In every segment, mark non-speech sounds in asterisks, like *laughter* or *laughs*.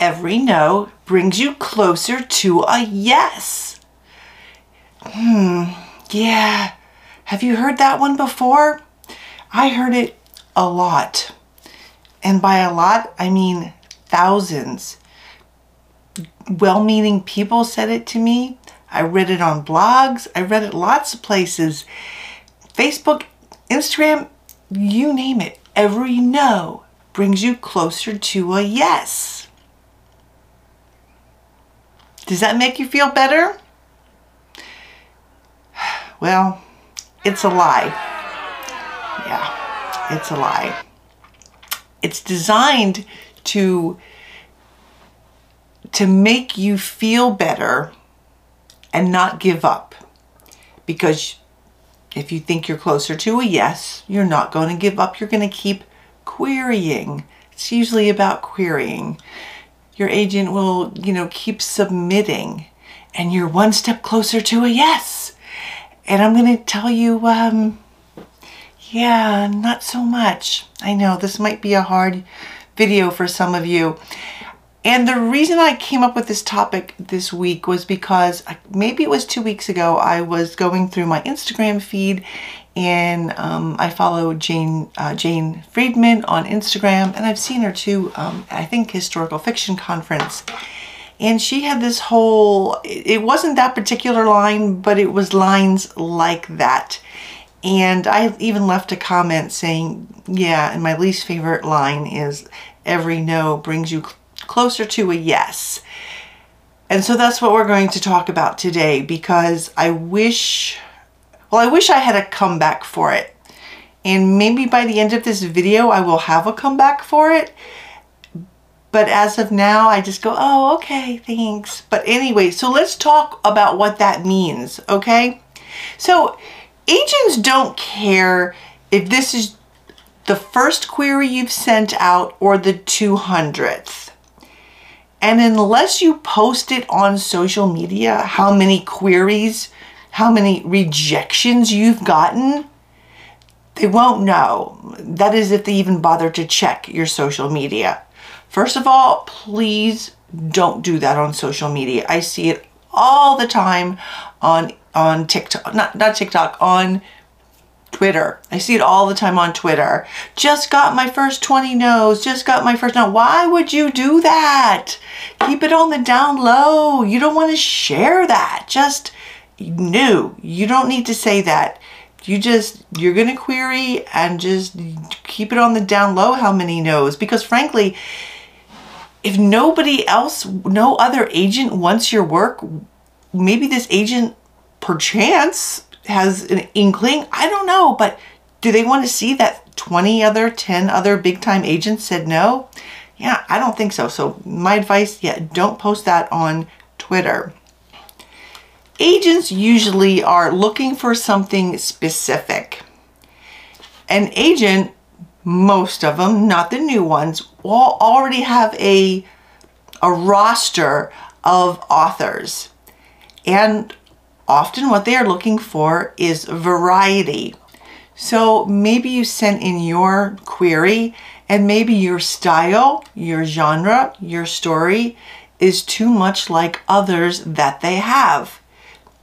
every no brings you closer to a yes. Hmm, yeah. Have you heard that one before? I heard it a lot. And by a lot, I mean thousands. Well meaning people said it to me. I read it on blogs. I read it lots of places. Facebook, Instagram, you name it. Every no brings you closer to a yes. Does that make you feel better? Well, it's a lie. Yeah, it's a lie. It's designed to to make you feel better and not give up. Because if you think you're closer to a yes, you're not going to give up. You're going to keep querying. It's usually about querying. Your agent will, you know, keep submitting and you're one step closer to a yes. And I'm going to tell you, um, yeah, not so much. I know this might be a hard video for some of you. And the reason I came up with this topic this week was because maybe it was two weeks ago, I was going through my Instagram feed and um, I follow Jane uh, Jane Friedman on Instagram, and I've seen her too. Um, I think historical fiction conference, and she had this whole. It wasn't that particular line, but it was lines like that. And I even left a comment saying, "Yeah," and my least favorite line is, "Every no brings you cl closer to a yes." And so that's what we're going to talk about today because I wish well, I wish I had a comeback for it. And maybe by the end of this video, I will have a comeback for it. But as of now, I just go, oh, okay, thanks. But anyway, so let's talk about what that means, okay? So agents don't care if this is the first query you've sent out or the 200th. And unless you post it on social media, how many queries how many rejections you've gotten, they won't know. That is if they even bother to check your social media. First of all, please don't do that on social media. I see it all the time on on TikTok, not not TikTok, on Twitter. I see it all the time on Twitter. Just got my first 20 no's, just got my first no. Why would you do that? Keep it on the down low. You don't want to share that. Just no, you don't need to say that. You just, you're going to query and just keep it on the down low how many no's. Because frankly, if nobody else, no other agent wants your work, maybe this agent perchance has an inkling. I don't know, but do they want to see that 20 other, 10 other big time agents said no? Yeah, I don't think so. So my advice, yeah, don't post that on Twitter agents usually are looking for something specific. An agent, most of them, not the new ones, will already have a, a roster of authors. And often what they are looking for is variety. So maybe you sent in your query and maybe your style, your genre, your story is too much like others that they have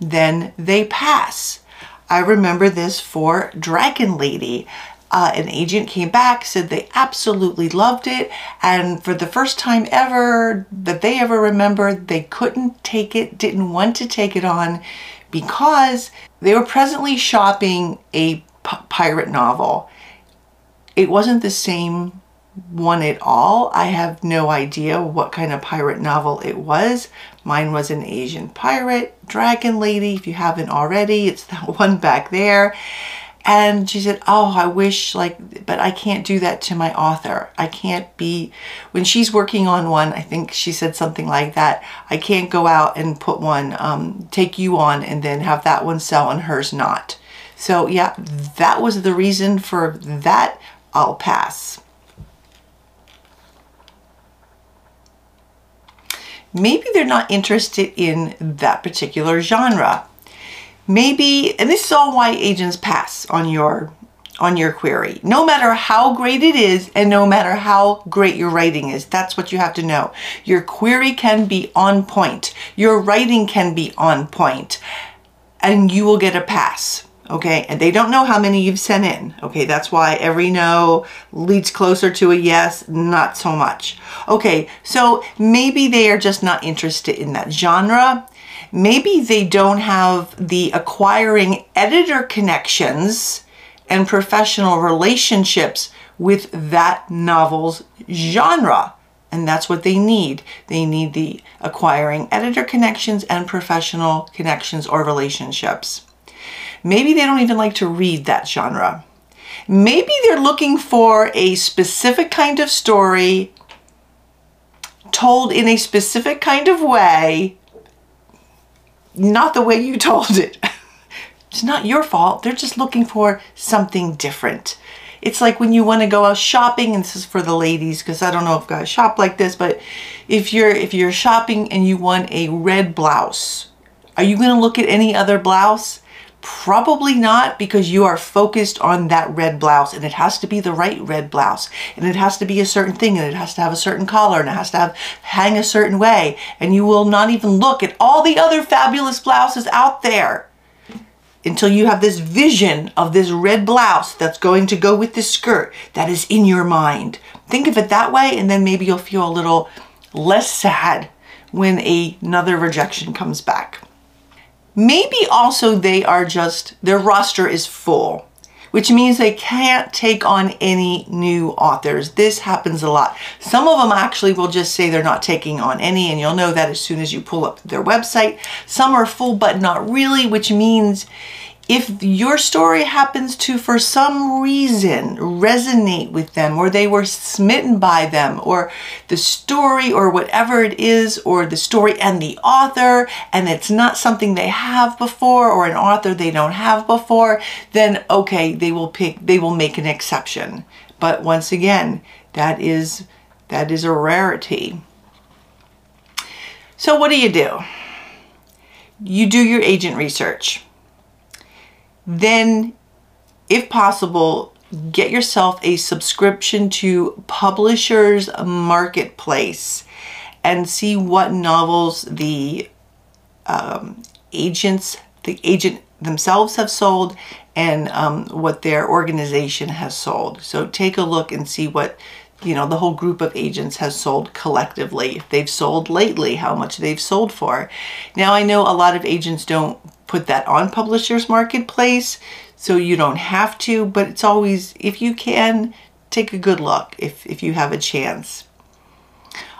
then they pass. I remember this for Dragon Lady. Uh, an agent came back, said they absolutely loved it, and for the first time ever that they ever remembered, they couldn't take it, didn't want to take it on because they were presently shopping a pirate novel. It wasn't the same one at all. I have no idea what kind of pirate novel it was. Mine was an Asian pirate, Dragon Lady, if you haven't already. It's *laughs* that one back there. And she said, oh, I wish like, but I can't do that to my author. I can't be, when she's working on one, I think she said something like that, I can't go out and put one, um, take you on and then have that one sell and hers not. So yeah, that was the reason for that. I'll pass. Maybe they're not interested in that particular genre. Maybe, and this is all why agents pass on your on your query, no matter how great it is and no matter how great your writing is. That's what you have to know. Your query can be on point. Your writing can be on point and you will get a pass. Okay, and they don't know how many you've sent in. Okay, that's why every no leads closer to a yes, not so much. Okay, so maybe they are just not interested in that genre. Maybe they don't have the acquiring editor connections and professional relationships with that novel's genre. And that's what they need. They need the acquiring editor connections and professional connections or relationships. Maybe they don't even like to read that genre. Maybe they're looking for a specific kind of story told in a specific kind of way, not the way you *laughs* told it. it's not your fault. They're just looking for something different. It's like when you want to go out shopping, and this is for the ladies because I don't know if guys shop like this, but if you're if you're shopping and you want a red blouse, are you going to look at any other blouse? Probably not because you are focused on that red blouse and it has to be the right red blouse and it has to be a certain thing and it has to have a certain collar and it has to have hang a certain way and you will not even look at all the other fabulous blouses out there until you have this vision of this red blouse that's going to go with this skirt that is in your mind. Think of it that way and then maybe you'll feel a little less sad when a, another rejection comes back. Maybe also they are just, their roster is full, which means they can't take on any new authors. This happens a lot. Some of them actually will just say they're not taking on any, and you'll know that as soon as you pull up their website. Some are full, but not really, which means if your story happens to, for some reason, resonate with them, or they were smitten by them, or the story, or whatever it is, or the story and the author, and it's not something they have before, or an author they don't have before, then okay, they will pick, they will make an exception. But once again, that is that is a rarity. So what do you do? You do your agent research then if possible, get yourself a subscription to Publishers Marketplace and see what novels the um, agents, the agent themselves have sold and um, what their organization has sold. So take a look and see what you know the whole group of agents has sold collectively if they've sold lately how much they've sold for now i know a lot of agents don't put that on Publishers Marketplace, so you don't have to, but it's always, if you can, take a good look if, if you have a chance.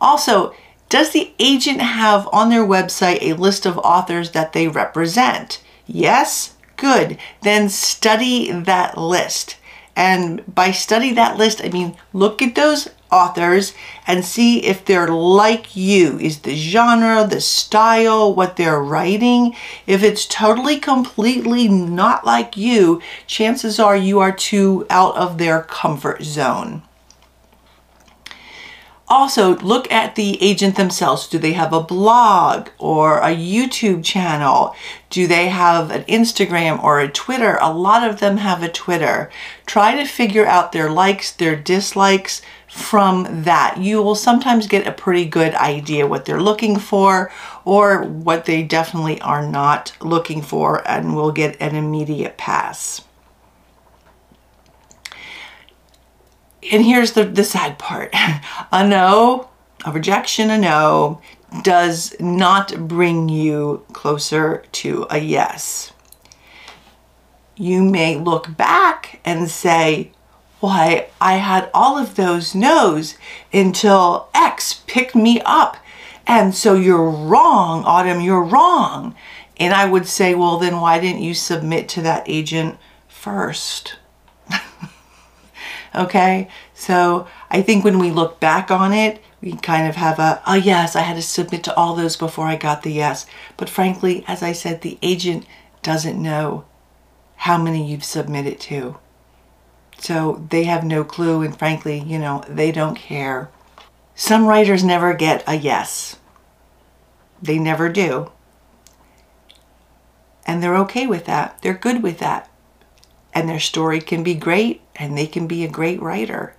Also, does the agent have on their website a list of authors that they represent? Yes? Good. Then study that list. And by study that list, I mean look at those authors and see if they're like you. Is the genre, the style, what they're writing? If it's totally, completely not like you, chances are you are too out of their comfort zone. Also, look at the agent themselves. Do they have a blog or a YouTube channel? Do they have an Instagram or a Twitter? A lot of them have a Twitter. Try to figure out their likes, their dislikes from that. You will sometimes get a pretty good idea what they're looking for or what they definitely are not looking for and will get an immediate pass. and here's the, the sad part. *laughs* a no, a rejection, a no, does not bring you closer to a yes. You may look back and say, why, I had all of those no's until X picked me up. And so you're wrong, Autumn, you're wrong. And I would say, well, then why didn't you submit to that agent first? *laughs* Okay, so I think when we look back on it, we kind of have a, oh yes, I had to submit to all those before I got the yes. But frankly, as I said, the agent doesn't know how many you've submitted to. So they have no clue, and frankly, you know, they don't care. Some writers never get a yes. They never do. And they're okay with that. They're good with that. and their story can be great and they can be a great writer.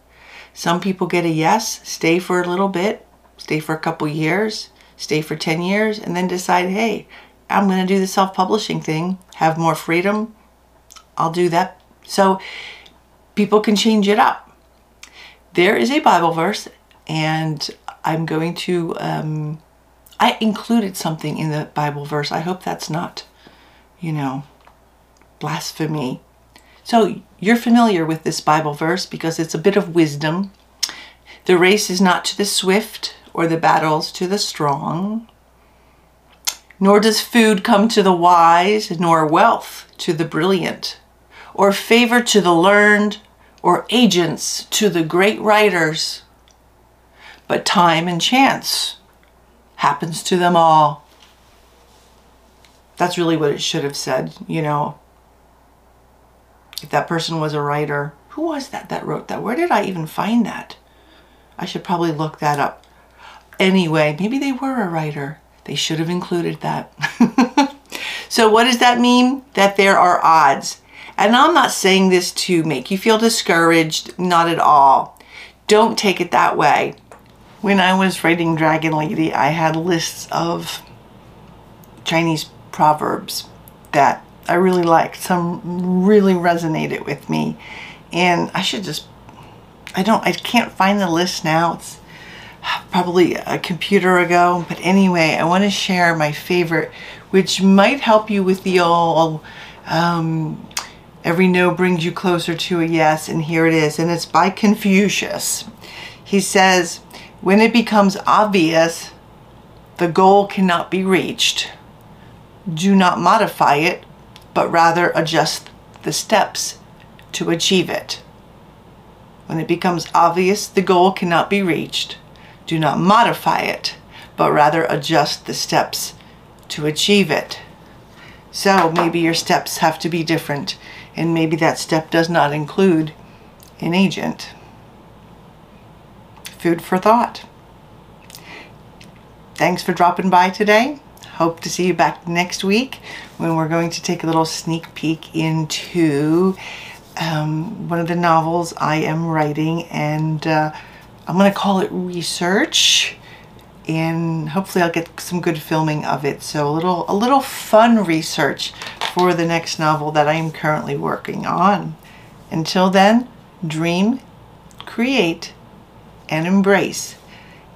Some people get a yes, stay for a little bit, stay for a couple years, stay for 10 years, and then decide, hey, I'm going to do the self publishing thing, have more freedom. I'll do that. So people can change it up. There is a Bible verse, and I'm going to, um, I included something in the Bible verse. I hope that's not, you know, blasphemy. So you're familiar with this Bible verse because it's a bit of wisdom. The race is not to the swift or the battles to the strong. Nor does food come to the wise, nor wealth to the brilliant, or favor to the learned, or agents to the great writers. But time and chance happens to them all. That's really what it should have said, you know if that person was a writer. Who was that that wrote that? Where did I even find that? I should probably look that up. Anyway, maybe they were a writer. They should have included that. *laughs* so what does that mean? That there are odds. And I'm not saying this to make you feel discouraged, not at all. Don't take it that way. When I was writing Dragon Lady, I had lists of Chinese proverbs that I really liked. Some really resonated with me. And I should just, I don't, I can't find the list now. It's probably a computer ago. But anyway, I want to share my favorite, which might help you with the old, um, every no brings you closer to a yes. And here it is. And it's by Confucius. He says, when it becomes obvious the goal cannot be reached, do not modify it but rather adjust the steps to achieve it. When it becomes obvious the goal cannot be reached, do not modify it, but rather adjust the steps to achieve it. So maybe your steps have to be different, and maybe that step does not include an agent. Food for thought. Thanks for dropping by today hope to see you back next week when we're going to take a little sneak peek into um, one of the novels I am writing and uh, I'm going to call it research and hopefully I'll get some good filming of it. So a little, a little fun research for the next novel that I am currently working on. Until then, dream, create, and embrace.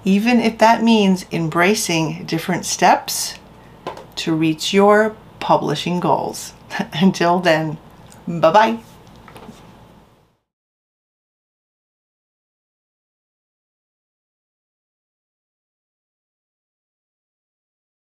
Even if that means embracing different steps to reach your publishing goals. *laughs* Until then, bye bye.